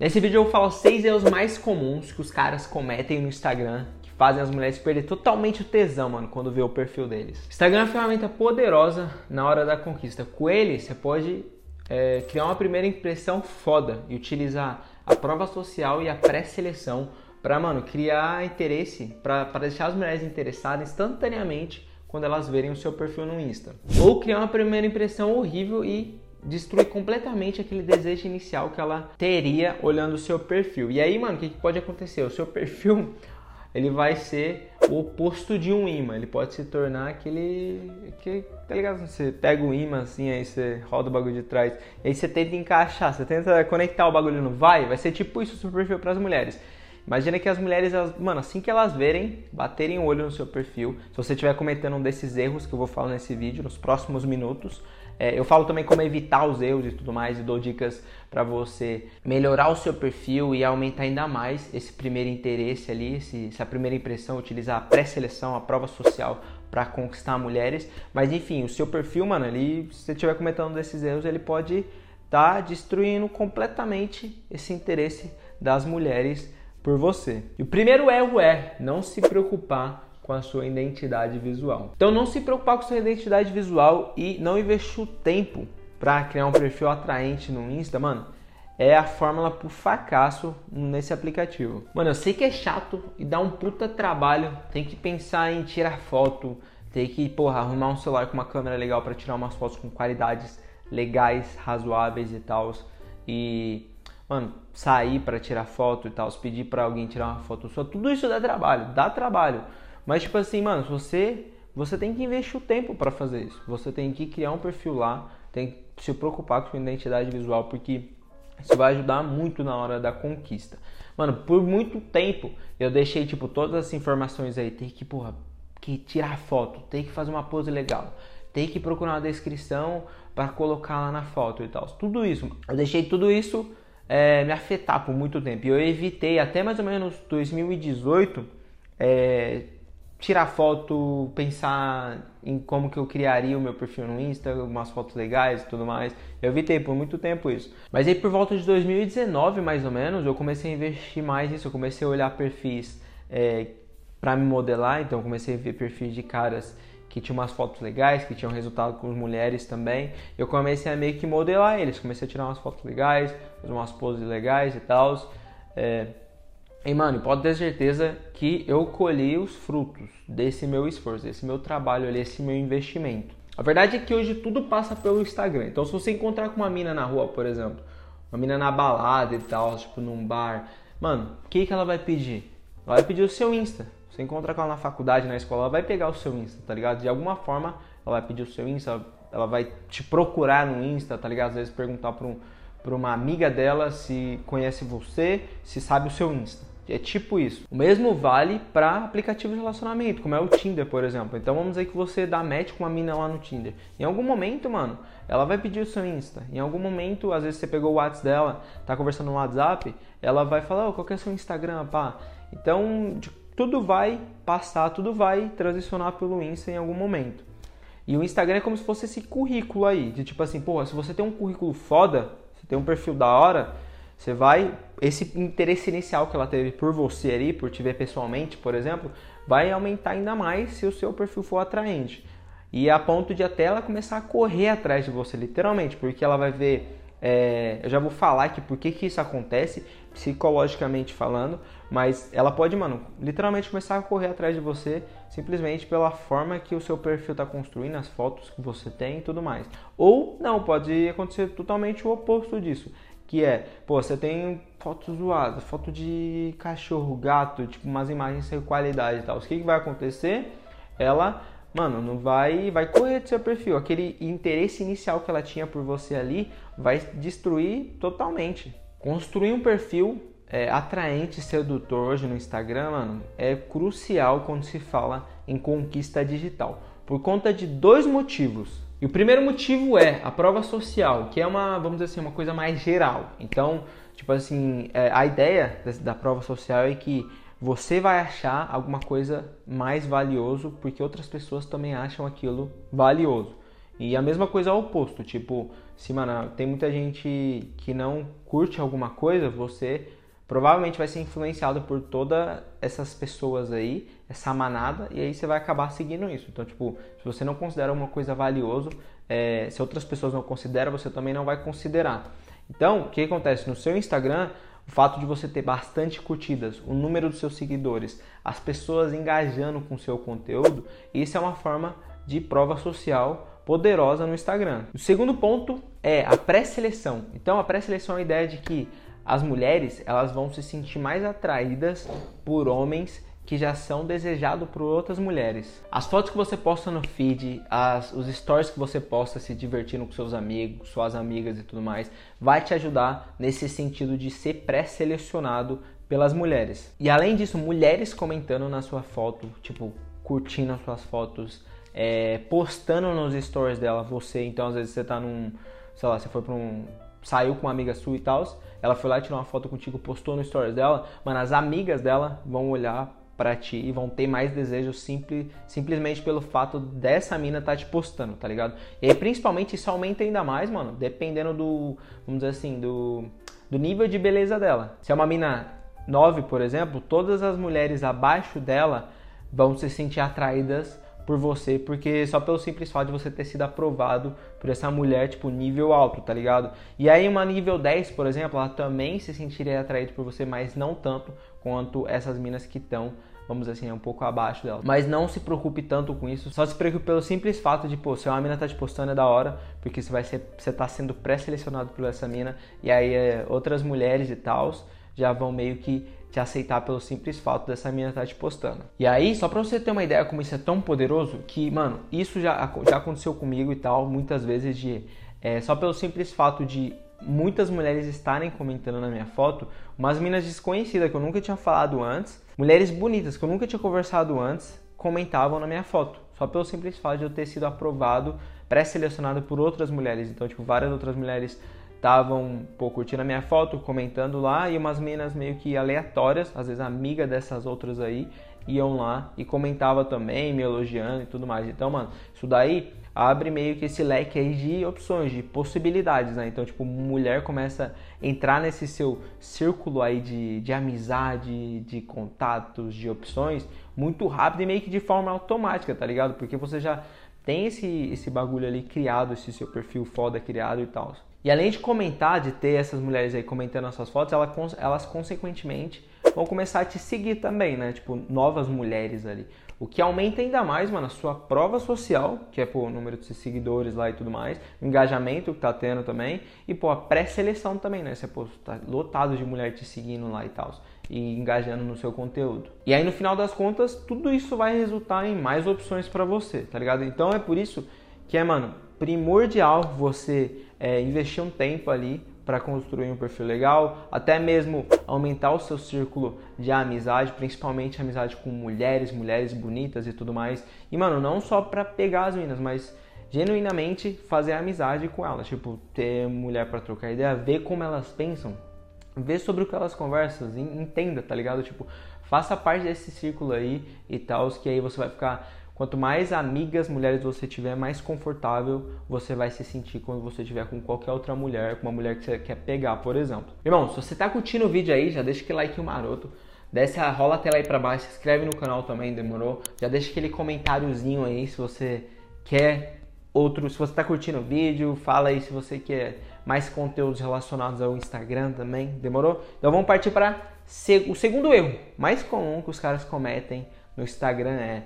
Nesse vídeo eu falo seis erros mais comuns que os caras cometem no Instagram que fazem as mulheres perder totalmente o tesão, mano, quando vê o perfil deles. Instagram é uma ferramenta poderosa na hora da conquista. Com ele, você pode é, criar uma primeira impressão foda e utilizar a prova social e a pré-seleção para, mano, criar interesse, para deixar as mulheres interessadas instantaneamente quando elas verem o seu perfil no Insta. Ou criar uma primeira impressão horrível e destruir completamente aquele desejo inicial que ela teria olhando o seu perfil. E aí, mano, o que, que pode acontecer? O seu perfil ele vai ser o oposto de um imã. Ele pode se tornar aquele. Que, tá ligado? Você pega o imã assim, aí você roda o bagulho de trás, aí você tenta encaixar, você tenta conectar o bagulho não vai, vai ser tipo isso o seu perfil para as mulheres. Imagina que as mulheres, elas, mano, assim que elas verem, baterem o olho no seu perfil, se você estiver cometendo um desses erros que eu vou falar nesse vídeo, nos próximos minutos, é, eu falo também como evitar os erros e tudo mais, e dou dicas para você melhorar o seu perfil e aumentar ainda mais esse primeiro interesse ali, esse, essa primeira impressão, utilizar a pré-seleção, a prova social para conquistar mulheres. Mas enfim, o seu perfil, mano, ali, se você estiver cometendo desses erros, ele pode estar tá destruindo completamente esse interesse das mulheres por você. E o primeiro erro é não se preocupar com a sua identidade visual. Então não se preocupar com sua identidade visual e não investir o tempo para criar um perfil atraente no Insta, mano, é a fórmula pro fracasso nesse aplicativo. Mano, eu sei que é chato e dá um puta trabalho, tem que pensar em tirar foto, tem que, porra, arrumar um celular com uma câmera legal para tirar umas fotos com qualidades legais, razoáveis e tal. E, mano, sair para tirar foto e tal, pedir para alguém tirar uma foto sua, tudo isso dá trabalho, dá trabalho. Mas tipo assim, mano, você você tem que investir o tempo para fazer isso. Você tem que criar um perfil lá, tem que se preocupar com sua identidade visual, porque isso vai ajudar muito na hora da conquista. Mano, por muito tempo eu deixei tipo todas as informações aí, tem que, porra, que tirar foto, tem que fazer uma pose legal, tem que procurar uma descrição para colocar lá na foto e tal. Tudo isso, eu deixei tudo isso é, me afetar por muito tempo. E eu evitei até mais ou menos 2018 é, tirar foto, pensar em como que eu criaria o meu perfil no Insta, umas fotos legais e tudo mais. Eu evitei por muito tempo isso. Mas aí por volta de 2019, mais ou menos, eu comecei a investir mais nisso. Eu comecei a olhar perfis é, para me modelar, então comecei a ver perfis de caras que tinham umas fotos legais, que tinham resultado com mulheres também. Eu comecei a meio que modelar eles, comecei a tirar umas fotos legais, umas poses legais e tal. É, e mano, pode ter certeza que eu colhi os frutos desse meu esforço, desse meu trabalho ali, esse meu investimento. A verdade é que hoje tudo passa pelo Instagram. Então se você encontrar com uma mina na rua, por exemplo, uma mina na balada e tal, tipo num bar, mano, o que, que ela vai pedir? Ela vai pedir o seu Insta. Você encontra com ela na faculdade, na escola, ela vai pegar o seu Insta, tá ligado? De alguma forma, ela vai pedir o seu Insta, ela vai te procurar no Insta, tá ligado? Às vezes perguntar para um, pra uma amiga dela se conhece você, se sabe o seu Insta. É tipo isso. O mesmo vale para aplicativos de relacionamento, como é o Tinder, por exemplo. Então vamos dizer que você dá match com uma mina lá no Tinder. Em algum momento, mano, ela vai pedir o seu Insta. Em algum momento, às vezes você pegou o WhatsApp dela, tá conversando no WhatsApp, ela vai falar, oh, qual que é o seu Instagram, pá? Então, tudo vai passar, tudo vai transicionar pelo Insta em algum momento. E o Instagram é como se fosse esse currículo aí, de tipo assim, pô, se você tem um currículo foda, tem um perfil da hora, você vai, esse interesse inicial que ela teve por você ali, por te ver pessoalmente, por exemplo, vai aumentar ainda mais se o seu perfil for atraente. E a ponto de até ela começar a correr atrás de você, literalmente, porque ela vai ver. É, eu já vou falar aqui por que, que isso acontece, psicologicamente falando, mas ela pode, mano, literalmente começar a correr atrás de você simplesmente pela forma que o seu perfil está construindo, as fotos que você tem e tudo mais. Ou não, pode acontecer totalmente o oposto disso que é, pô, você tem foto zoada, foto de cachorro, gato, tipo umas imagens sem qualidade e tal. O que, que vai acontecer? Ela, mano, não vai, vai correr do seu perfil. Aquele interesse inicial que ela tinha por você ali vai destruir totalmente. Construir um perfil é, atraente, sedutor hoje no Instagram, mano, é crucial quando se fala em conquista digital. Por conta de dois motivos. E o primeiro motivo é a prova social, que é uma, vamos dizer assim, uma coisa mais geral. Então, tipo assim, é, a ideia da prova social é que você vai achar alguma coisa mais valioso porque outras pessoas também acham aquilo valioso. E a mesma coisa ao oposto, tipo, se mano, tem muita gente que não curte alguma coisa, você provavelmente vai ser influenciado por todas essas pessoas aí, essa manada, e aí você vai acabar seguindo isso. Então, tipo, se você não considera uma coisa valioso, é, se outras pessoas não consideram, você também não vai considerar. Então, o que acontece? No seu Instagram, o fato de você ter bastante curtidas, o número dos seus seguidores, as pessoas engajando com o seu conteúdo, isso é uma forma de prova social poderosa no Instagram. O segundo ponto é a pré-seleção. Então, a pré-seleção é a ideia de que as mulheres elas vão se sentir mais atraídas por homens que já são desejados por outras mulheres. As fotos que você posta no feed, as, os stories que você posta se divertindo com seus amigos, suas amigas e tudo mais, vai te ajudar nesse sentido de ser pré-selecionado pelas mulheres. E além disso, mulheres comentando na sua foto, tipo, curtindo as suas fotos, é, postando nos stories dela, você, então às vezes você tá num, sei lá, você foi pra um, saiu com uma amiga sua e tal, ela foi lá e tirou uma foto contigo, postou no stories dela, mano, as amigas dela vão olhar para ti e vão ter mais desejo simples, simplesmente pelo fato dessa mina tá te postando, tá ligado? E aí, principalmente, isso aumenta ainda mais, mano, dependendo do, vamos dizer assim, do, do nível de beleza dela. Se é uma mina 9, por exemplo, todas as mulheres abaixo dela vão se sentir atraídas por você, porque só pelo simples fato de você ter sido aprovado por essa mulher, tipo, nível alto, tá ligado? E aí uma nível 10, por exemplo, ela também se sentiria atraída por você, mas não tanto quanto essas minas que estão vamos dizer assim, um pouco abaixo dela. Mas não se preocupe tanto com isso, só se preocupe pelo simples fato de, pô, se uma mina tá te postando é da hora, porque você vai ser, você tá sendo pré-selecionado por essa mina, e aí é, outras mulheres e tals já vão meio que te aceitar pelo simples fato dessa mina estar tá te postando. E aí, só pra você ter uma ideia como isso é tão poderoso, que, mano, isso já, já aconteceu comigo e tal, muitas vezes de. É, só pelo simples fato de muitas mulheres estarem comentando na minha foto, umas minas desconhecidas que eu nunca tinha falado antes, mulheres bonitas que eu nunca tinha conversado antes, comentavam na minha foto. Só pelo simples fato de eu ter sido aprovado, pré-selecionado por outras mulheres. Então, tipo, várias outras mulheres estavam curtindo a minha foto, comentando lá, e umas meninas meio que aleatórias, às vezes amiga dessas outras aí, iam lá e comentava também, me elogiando e tudo mais. Então, mano, isso daí abre meio que esse leque aí de opções, de possibilidades, né? Então, tipo, mulher começa a entrar nesse seu círculo aí de, de amizade, de contatos, de opções, muito rápido e meio que de forma automática, tá ligado? Porque você já tem esse, esse bagulho ali criado, esse seu perfil foda criado e tal. E além de comentar, de ter essas mulheres aí comentando as suas fotos, elas, elas consequentemente vão começar a te seguir também, né? Tipo, novas mulheres ali. O que aumenta ainda mais, mano, a sua prova social, que é pô, o número de seguidores lá e tudo mais, o engajamento que tá tendo também, e pô, a pré-seleção também, né? Você pô, tá lotado de mulher te seguindo lá e tal, e engajando no seu conteúdo. E aí no final das contas, tudo isso vai resultar em mais opções para você, tá ligado? Então é por isso que é, mano, primordial você é, investir um tempo ali para construir um perfil legal, até mesmo aumentar o seu círculo de amizade, principalmente amizade com mulheres, mulheres bonitas e tudo mais. E mano, não só para pegar as minas, mas genuinamente fazer amizade com elas, tipo, ter mulher para trocar ideia, ver como elas pensam, ver sobre o que elas conversam, entenda, tá ligado? Tipo, faça parte desse círculo aí e tal, que aí você vai ficar Quanto mais amigas mulheres você tiver, mais confortável você vai se sentir quando você estiver com qualquer outra mulher, com uma mulher que você quer pegar, por exemplo. Irmão, se você tá curtindo o vídeo aí, já deixa aquele like maroto. Desce, rola a tela aí pra baixo, se inscreve no canal também, demorou? Já deixa aquele comentáriozinho aí se você quer outro, se você tá curtindo o vídeo, fala aí se você quer mais conteúdos relacionados ao Instagram também, demorou? Então vamos partir para o segundo erro mais comum que os caras cometem no Instagram é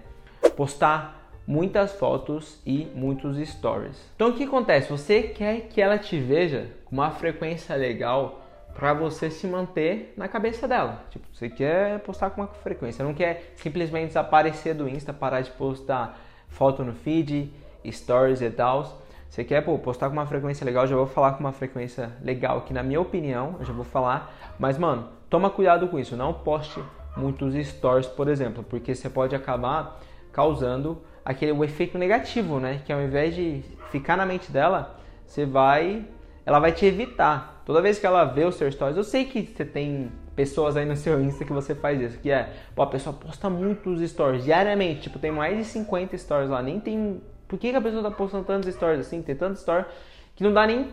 postar muitas fotos e muitos stories. Então o que acontece? Você quer que ela te veja com uma frequência legal para você se manter na cabeça dela. Tipo, você quer postar com uma frequência, não quer simplesmente desaparecer do Insta, parar de postar foto no feed, stories e tal. Você quer pô, postar com uma frequência legal, já vou falar com uma frequência legal que na minha opinião, eu já vou falar, mas mano, toma cuidado com isso, não poste muitos stories, por exemplo, porque você pode acabar causando aquele efeito negativo, né? Que ao invés de ficar na mente dela, você vai, ela vai te evitar. Toda vez que ela vê os seus stories, eu sei que você tem pessoas aí no seu Insta que você faz isso, que é, pô, a pessoa posta muitos stories diariamente, tipo, tem mais de 50 stories lá, nem tem por que, que a pessoa tá postando tantos stories assim? Tem tantos stories que não dá nem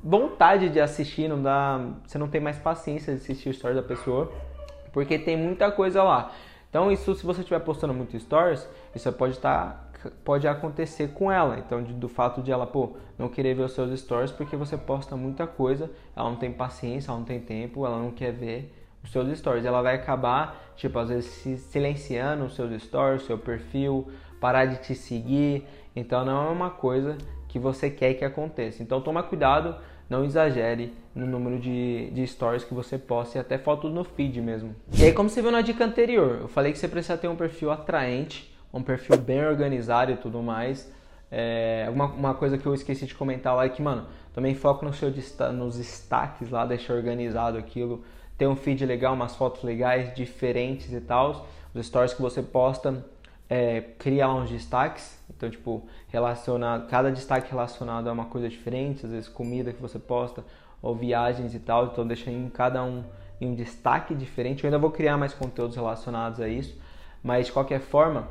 vontade de assistir, não dá, você não tem mais paciência de assistir o stories da pessoa, porque tem muita coisa lá. Então isso, se você estiver postando muito stories, isso pode estar tá, pode acontecer com ela. Então, de, do fato de ela, pô, não querer ver os seus stories porque você posta muita coisa, ela não tem paciência, ela não tem tempo, ela não quer ver os seus stories. Ela vai acabar, tipo, às vezes silenciando os seus stories, seu perfil, parar de te seguir. Então, não é uma coisa que você quer que aconteça. Então, toma cuidado não exagere no número de, de stories que você posta e até fotos no feed mesmo. E aí, como você viu na dica anterior, eu falei que você precisa ter um perfil atraente, um perfil bem organizado e tudo mais. É, uma, uma coisa que eu esqueci de comentar lá é que, mano, também foca no seu, nos destaques lá, deixa organizado aquilo. Ter um feed legal, umas fotos legais, diferentes e tal. Os stories que você posta, é, cria lá uns destaques então, tipo, relacionado, cada destaque relacionado a uma coisa diferente, às vezes comida que você posta ou viagens e tal, então deixa em cada um em um destaque diferente. Eu ainda vou criar mais conteúdos relacionados a isso, mas de qualquer forma,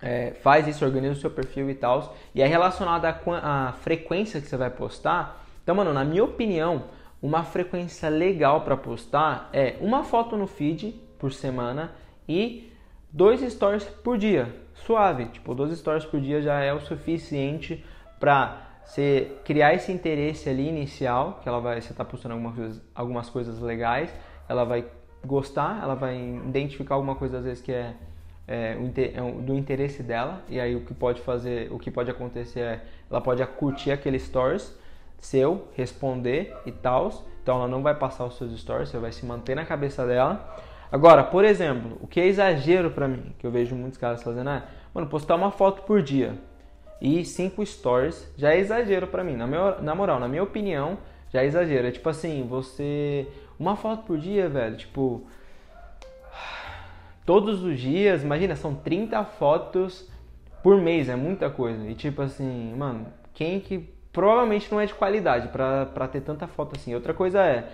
é, faz isso, organiza o seu perfil e tal. E é relacionado à frequência que você vai postar. Então, mano, na minha opinião, uma frequência legal para postar é uma foto no feed por semana e dois stories por dia suave. Tipo, 12 stories por dia já é o suficiente para você criar esse interesse ali inicial, que ela vai, você tá postando algumas coisas, algumas coisas legais, ela vai gostar, ela vai identificar alguma coisa às vezes que é, é, é do interesse dela, e aí o que pode fazer, o que pode acontecer é, ela pode curtir aquele stories seu, responder e tal, então ela não vai passar os seus stories, você vai se manter na cabeça dela. Agora, por exemplo, o que é exagero para mim, que eu vejo muitos caras fazendo é, mano, postar uma foto por dia e cinco stories já é exagero para mim. Na, meu, na moral, na minha opinião, já é exagero. É tipo assim, você. Uma foto por dia, velho, tipo. Todos os dias, imagina, são 30 fotos por mês, é muita coisa. E tipo assim, mano, quem que. Provavelmente não é de qualidade para ter tanta foto assim. Outra coisa é,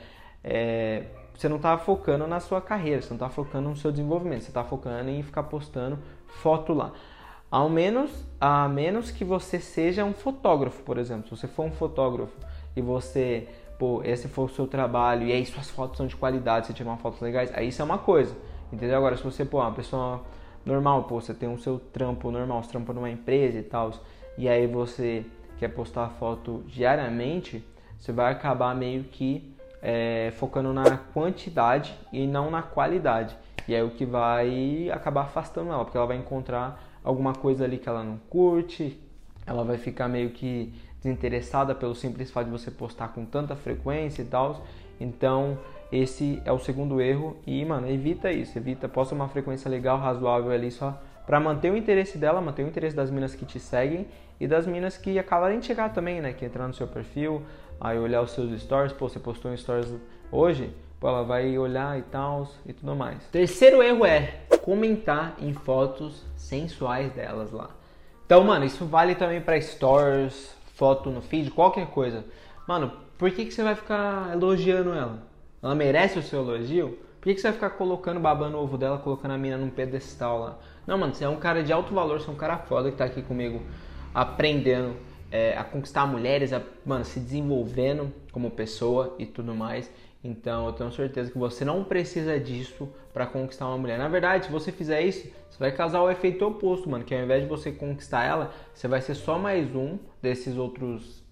é você não está focando na sua carreira, você não está focando no seu desenvolvimento, você está focando em ficar postando foto lá. Ao menos, a menos que você seja um fotógrafo, por exemplo. Se você for um fotógrafo e você, pô, esse for o seu trabalho e aí suas fotos são de qualidade, você tira uma fotos legais, aí isso é uma coisa. Entendeu? Agora, se você, pô, uma pessoa normal, pô, você tem o seu trampo normal, você trampa numa empresa e tal, e aí você quer postar foto diariamente, você vai acabar meio que é, focando na quantidade e não na qualidade. E é o que vai acabar afastando ela, porque ela vai encontrar alguma coisa ali que ela não curte, ela vai ficar meio que desinteressada pelo simples fato de você postar com tanta frequência e tal. Então, esse é o segundo erro e, mano, evita isso, evita, posta uma frequência legal, razoável ali só para manter o interesse dela, manter o interesse das minas que te seguem e das minas que acabarem de chegar também, né, que entrar no seu perfil, aí olhar os seus stories, pô, você postou um stories hoje, pô, ela vai olhar e tal e tudo mais. Terceiro erro é comentar em fotos sensuais delas lá. Então, mano, isso vale também para stories, foto no feed, qualquer coisa. Mano, por que, que você vai ficar elogiando ela? Ela merece o seu elogio? Por que, que você vai ficar colocando, babando o ovo dela, colocando a mina num pedestal lá? Não, mano, você é um cara de alto valor, você é um cara foda que tá aqui comigo aprendendo é, a conquistar mulheres, a, mano, se desenvolvendo como pessoa e tudo mais. Então eu tenho certeza que você não precisa disso para conquistar uma mulher. Na verdade, se você fizer isso, você vai causar o efeito oposto, mano. Que ao invés de você conquistar ela, você vai ser só mais um desses outros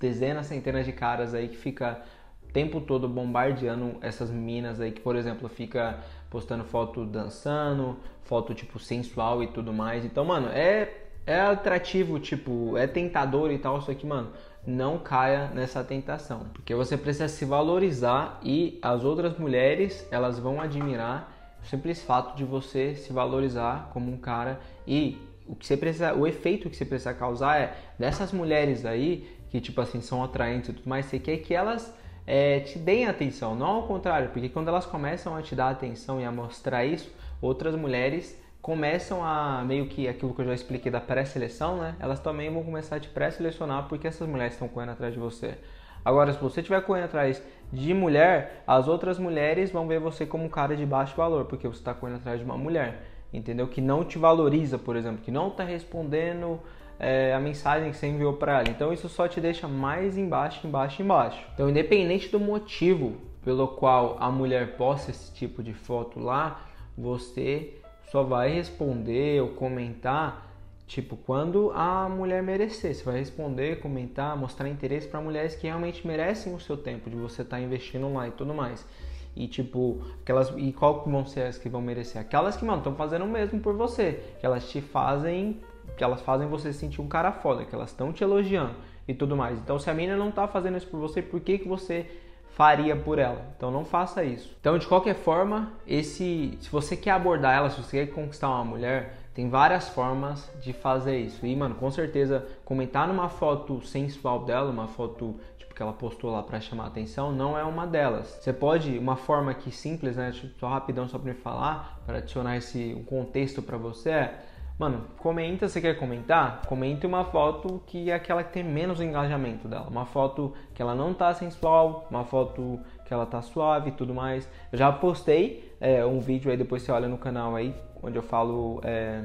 dezenas, centenas de caras aí que fica o tempo todo bombardeando essas minas aí que, por exemplo, fica postando foto dançando, foto tipo sensual e tudo mais. Então, mano, é é atrativo, tipo, é tentador e tal, só que, mano, não caia nessa tentação, porque você precisa se valorizar e as outras mulheres, elas vão admirar o simples fato de você se valorizar como um cara. E o que você precisa, o efeito que você precisa causar é dessas mulheres aí que tipo assim são atraentes e tudo mais, você quer que elas é, te deem atenção, não ao contrário, porque quando elas começam a te dar atenção e a mostrar isso, outras mulheres começam a meio que aquilo que eu já expliquei da pré-seleção, né? Elas também vão começar a te pré-selecionar porque essas mulheres estão correndo atrás de você. Agora, se você estiver correndo atrás de mulher, as outras mulheres vão ver você como um cara de baixo valor, porque você está correndo atrás de uma mulher, entendeu? Que não te valoriza, por exemplo, que não está respondendo é, a mensagem que você enviou para ela. Então isso só te deixa mais embaixo, embaixo, embaixo. Então, independente do motivo pelo qual a mulher posta esse tipo de foto lá, você só vai responder ou comentar tipo quando a mulher merecer. Você vai responder, comentar, mostrar interesse para mulheres que realmente merecem o seu tempo de você estar tá investindo lá e tudo mais. E tipo, aquelas e qual vão ser as que vão merecer? Aquelas que, mano, estão fazendo o mesmo por você, que elas te fazem, que elas fazem você se sentir um cara foda, que elas estão te elogiando e tudo mais. Então, se a menina não tá fazendo isso por você, por que que você faria por ela. Então não faça isso. Então de qualquer forma, esse se você quer abordar ela, se você quer conquistar uma mulher, tem várias formas de fazer isso. E mano, com certeza comentar numa foto sensual dela, uma foto tipo que ela postou lá para chamar atenção, não é uma delas. Você pode, uma forma aqui simples, né, só rapidão só para me falar, para adicionar esse um contexto para você é Mano, comenta, você quer comentar? Comente uma foto que é aquela que tem menos engajamento dela. Uma foto que ela não tá sensual, uma foto que ela tá suave e tudo mais. Eu já postei é, um vídeo aí, depois você olha no canal aí, onde eu falo é,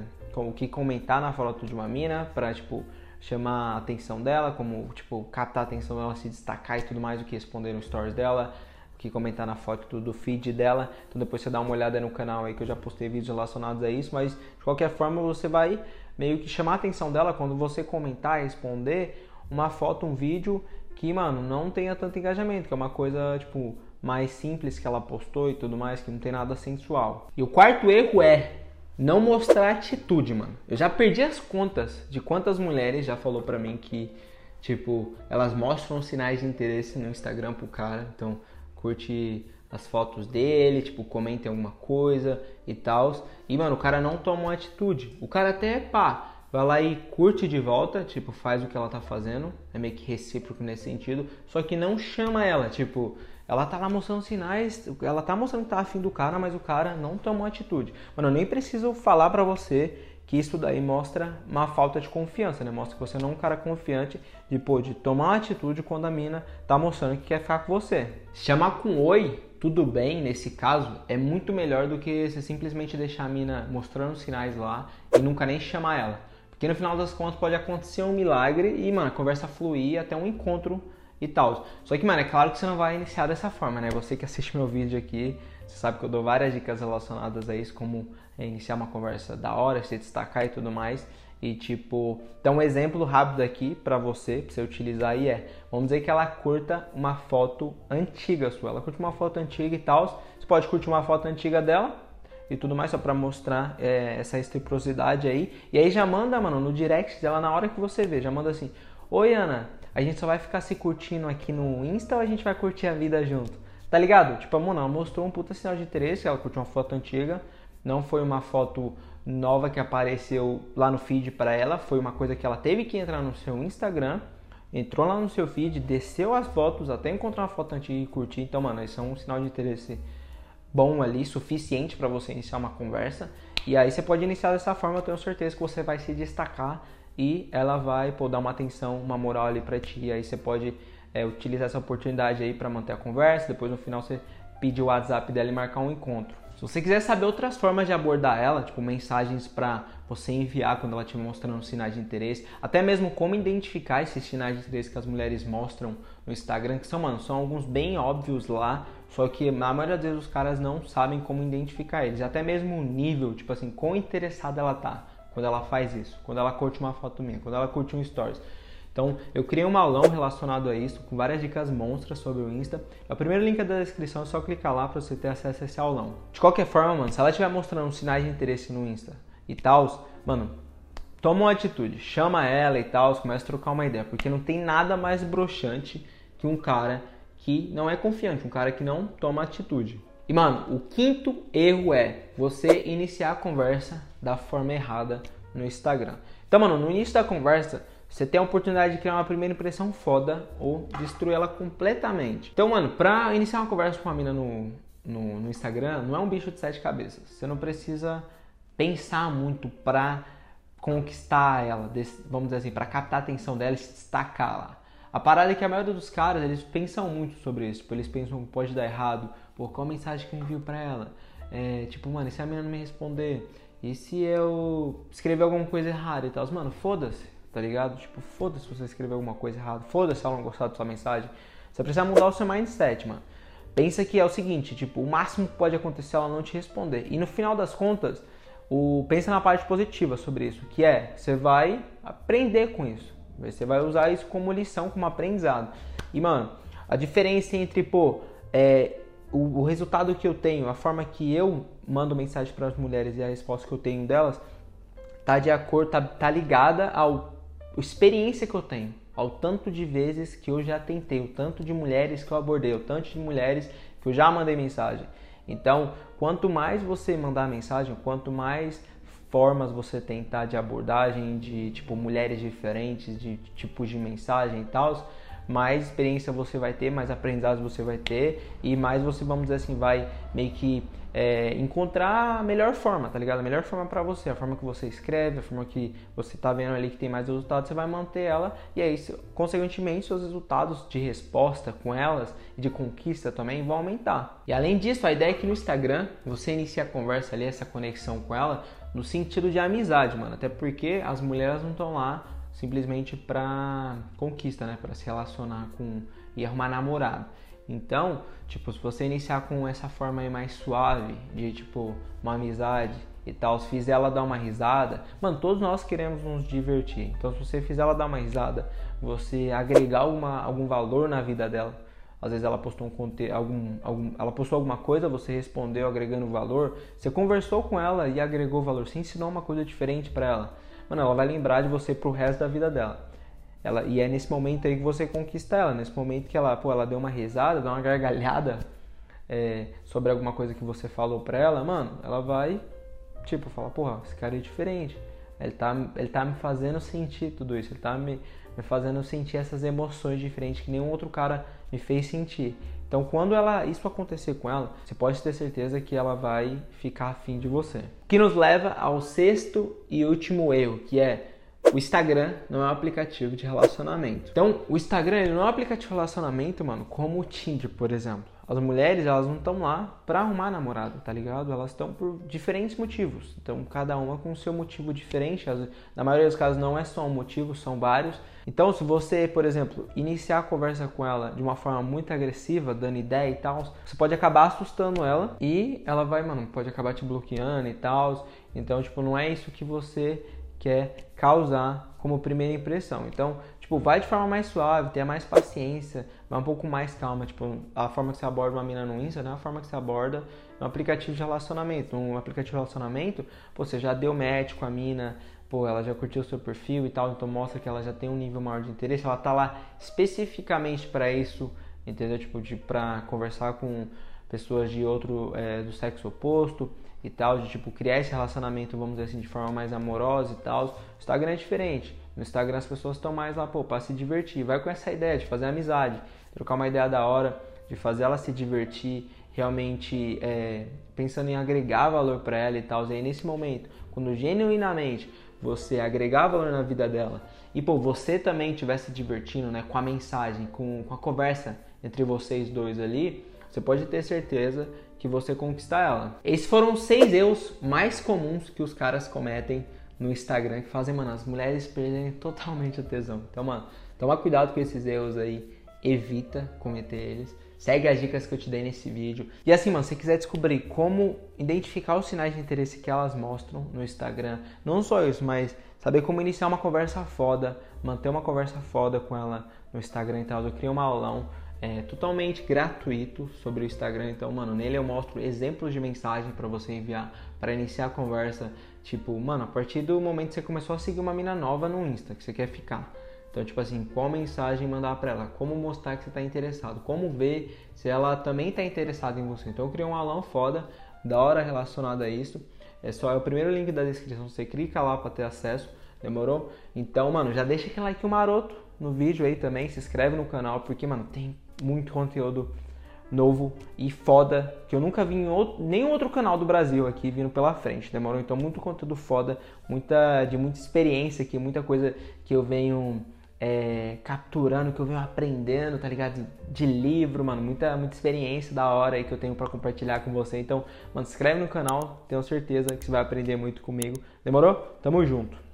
que comentar na foto de uma mina pra, tipo, chamar a atenção dela, como, tipo, captar a atenção dela, se destacar e tudo mais, do que responder no stories dela que comentar na foto do feed dela. Então depois você dá uma olhada no canal aí que eu já postei vídeos relacionados a isso, mas de qualquer forma você vai meio que chamar a atenção dela quando você comentar responder uma foto, um vídeo que, mano, não tenha tanto engajamento, que é uma coisa, tipo, mais simples que ela postou e tudo mais, que não tem nada sensual. E o quarto erro é não mostrar atitude, mano. Eu já perdi as contas de quantas mulheres já falou pra mim que, tipo, elas mostram sinais de interesse no Instagram pro cara. Então, curte as fotos dele, tipo, comenta alguma coisa e tal. E, mano, o cara não toma uma atitude. O cara até, pá, vai lá e curte de volta, tipo, faz o que ela tá fazendo. É meio que recíproco nesse sentido. Só que não chama ela, tipo, ela tá lá mostrando sinais, ela tá mostrando que tá afim do cara, mas o cara não toma uma atitude. Mano, eu nem preciso falar pra você que isso daí mostra uma falta de confiança, né? Mostra que você não é um cara confiante de, pô, de tomar uma atitude quando a mina tá mostrando que quer ficar com você. Chamar com oi, tudo bem, nesse caso, é muito melhor do que você simplesmente deixar a mina mostrando sinais lá e nunca nem chamar ela. Porque no final das contas pode acontecer um milagre e, mano, a conversa fluir até um encontro e tal. Só que, mano, é claro que você não vai iniciar dessa forma, né? Você que assiste meu vídeo aqui, você sabe que eu dou várias dicas relacionadas a isso, como é, iniciar uma conversa da hora, se destacar e tudo mais. E tipo, então um exemplo rápido aqui para você, pra você utilizar aí é, vamos dizer que ela curta uma foto antiga sua, ela curte uma foto antiga e tal, você pode curtir uma foto antiga dela e tudo mais, só para mostrar é, essa reciprocidade aí, e aí já manda, mano, no direct dela na hora que você vê, já manda assim, oi Ana, a gente só vai ficar se curtindo aqui no Insta ou a gente vai curtir a vida junto? Tá ligado? Tipo, a Mona mostrou um puta sinal de interesse, ela curtiu uma foto antiga, não foi uma foto nova que apareceu lá no feed para ela, foi uma coisa que ela teve que entrar no seu Instagram, entrou lá no seu feed, desceu as fotos até encontrar uma foto antiga e curtir. Então, mano, isso é um sinal de interesse bom ali, suficiente para você iniciar uma conversa. E aí você pode iniciar dessa forma, eu tenho certeza que você vai se destacar e ela vai pô, dar uma atenção, uma moral ali para ti. E aí você pode é, utilizar essa oportunidade aí para manter a conversa. Depois no final você pedir o WhatsApp dela e marcar um encontro. Se você quiser saber outras formas de abordar ela, tipo mensagens para você enviar quando ela estiver mostrando sinais de interesse, até mesmo como identificar esses sinais de interesse que as mulheres mostram no Instagram, que são, mano, são alguns bem óbvios lá, só que na maioria das vezes os caras não sabem como identificar eles. Até mesmo o nível, tipo assim, quão interessada ela tá quando ela faz isso, quando ela curte uma foto minha, quando ela curte um stories. Então, eu criei um aulão relacionado a isso, com várias dicas monstras sobre o Insta. O primeiro link da descrição é só clicar lá para você ter acesso a esse aulão. De qualquer forma, mano, se ela estiver mostrando sinais de interesse no Insta e tal, mano, toma uma atitude, chama ela e tal, começa a trocar uma ideia, porque não tem nada mais broxante que um cara que não é confiante, um cara que não toma atitude. E mano, o quinto erro é você iniciar a conversa da forma errada no Instagram. Então, mano, no início da conversa, você tem a oportunidade de criar uma primeira impressão foda ou destruir ela completamente. Então, mano, pra iniciar uma conversa com uma mina no, no, no Instagram, não é um bicho de sete cabeças. Você não precisa pensar muito pra conquistar ela, vamos dizer assim, para captar a atenção dela e se destacar lá. A parada é que a maioria dos caras, eles pensam muito sobre isso. Tipo, eles pensam que pode dar errado. Pô, qual a mensagem que eu envio pra ela? É, tipo, mano, e se a menina não me responder? E se eu escrever alguma coisa errada e tal? Mano, foda-se tá ligado? Tipo, foda-se se você escrever alguma coisa errada, foda-se se ela não gostar da sua mensagem. Você precisa mudar o seu mindset, mano. Pensa que é o seguinte, tipo, o máximo que pode acontecer é ela não te responder. E no final das contas, o, pensa na parte positiva sobre isso, que é, você vai aprender com isso. Você vai usar isso como lição, como aprendizado. E, mano, a diferença entre, pô, é, o, o resultado que eu tenho, a forma que eu mando mensagem para as mulheres e a resposta que eu tenho delas, tá de acordo, tá, tá ligada ao a experiência que eu tenho, ao tanto de vezes que eu já tentei, o tanto de mulheres que eu abordei, o tanto de mulheres que eu já mandei mensagem. Então, quanto mais você mandar mensagem, quanto mais formas você tentar de abordagem de tipo mulheres diferentes, de tipos de mensagem e tal, mais experiência você vai ter, mais aprendizados você vai ter e mais você, vamos dizer assim, vai meio que é, encontrar a melhor forma, tá ligado? A melhor forma para você, a forma que você escreve, a forma que você tá vendo ali que tem mais resultados, você vai manter ela e aí, consequentemente, seus resultados de resposta com elas e de conquista também vão aumentar. E além disso, a ideia é que no Instagram você inicia a conversa ali, essa conexão com ela, no sentido de amizade, mano. Até porque as mulheres não estão lá simplesmente para conquista, né? Para se relacionar com e arrumar namorado. Então, tipo, se você iniciar com essa forma aí mais suave, de tipo, uma amizade e tal, se fizer ela dar uma risada, mano, todos nós queremos nos divertir. Então, se você fizer ela dar uma risada, você agregar alguma, algum valor na vida dela, às vezes ela postou um conteúdo, algum, algum, ela postou alguma coisa, você respondeu agregando valor, você conversou com ela e agregou valor, você ensinou uma coisa diferente para ela mano, ela vai lembrar de você pro resto da vida dela. Ela, e é nesse momento aí que você conquista ela, nesse momento que ela, pô, ela deu uma risada, deu uma gargalhada é, sobre alguma coisa que você falou pra ela, mano, ela vai, tipo, falar, porra, esse cara é diferente. Ele tá, ele tá me fazendo sentir tudo isso, ele tá me, me fazendo sentir essas emoções diferentes que nenhum outro cara me fez sentir. Então, quando ela, isso acontecer com ela, você pode ter certeza que ela vai ficar afim de você. Que nos leva ao sexto e último erro, que é o Instagram não é um aplicativo de relacionamento. Então, o Instagram não é um aplicativo de relacionamento, mano, como o Tinder, por exemplo. As mulheres, elas não estão lá pra arrumar namorado, tá ligado? Elas estão por diferentes motivos. Então, cada uma com seu motivo diferente. Na maioria dos casos, não é só um motivo, são vários. Então, se você, por exemplo, iniciar a conversa com ela de uma forma muito agressiva, dando ideia e tal, você pode acabar assustando ela e ela vai, mano, pode acabar te bloqueando e tal. Então, tipo, não é isso que você quer causar como primeira impressão. Então, tipo, vai de forma mais suave, tenha mais paciência, vai um pouco mais calma. Tipo, a forma que você aborda uma mina no Insta não é a forma que você aborda no aplicativo de relacionamento. No aplicativo de relacionamento, pô, você já deu match com a mina, pô, ela já curtiu o seu perfil e tal, então mostra que ela já tem um nível maior de interesse, ela tá lá especificamente para isso, entendeu? Tipo, de para conversar com pessoas de outro é, do sexo oposto e tal, de tipo criar esse relacionamento, vamos dizer assim, de forma mais amorosa e tal. O Instagram é diferente. No Instagram as pessoas estão mais lá, pô, para se divertir. Vai com essa ideia de fazer amizade, trocar uma ideia da hora, de fazer ela se divertir, realmente é, pensando em agregar valor para ela e tal. E aí nesse momento, quando genuinamente você agregar valor na vida dela e pô, você também estiver se divertindo né, com a mensagem, com, com a conversa entre vocês dois ali, você pode ter certeza que você conquistar ela. Esses foram seis erros mais comuns que os caras cometem no Instagram que fazem, mano, as mulheres perderem totalmente a tesão. Então, mano, toma cuidado com esses erros aí, evita cometer eles. Segue as dicas que eu te dei nesse vídeo. E assim, mano, se quiser descobrir como identificar os sinais de interesse que elas mostram no Instagram, não só isso, mas saber como iniciar uma conversa foda, manter uma conversa foda com ela no Instagram e tal, eu criei um aulão é, totalmente gratuito sobre o Instagram. Então, mano, nele eu mostro exemplos de mensagem para você enviar para iniciar a conversa. Tipo, mano, a partir do momento que você começou a seguir uma mina nova no Insta, que você quer ficar então, tipo assim, qual mensagem mandar para ela, como mostrar que você está interessado, como ver se ela também está interessada em você. Então, eu criei um aulão foda, da hora relacionado a isso. É só é o primeiro link da descrição, você clica lá para ter acesso, demorou? Então, mano, já deixa aquele like maroto no vídeo aí também, se inscreve no canal, porque, mano, tem muito conteúdo novo e foda que eu nunca vi em outro, nenhum outro canal do Brasil aqui vindo pela frente. Demorou então muito conteúdo foda, muita de muita experiência aqui, muita coisa que eu venho é, capturando, que eu venho aprendendo, tá ligado? De livro, mano, muita, muita experiência da hora aí que eu tenho para compartilhar com você. Então, mano, se inscreve no canal, tenho certeza que você vai aprender muito comigo. Demorou? Tamo junto!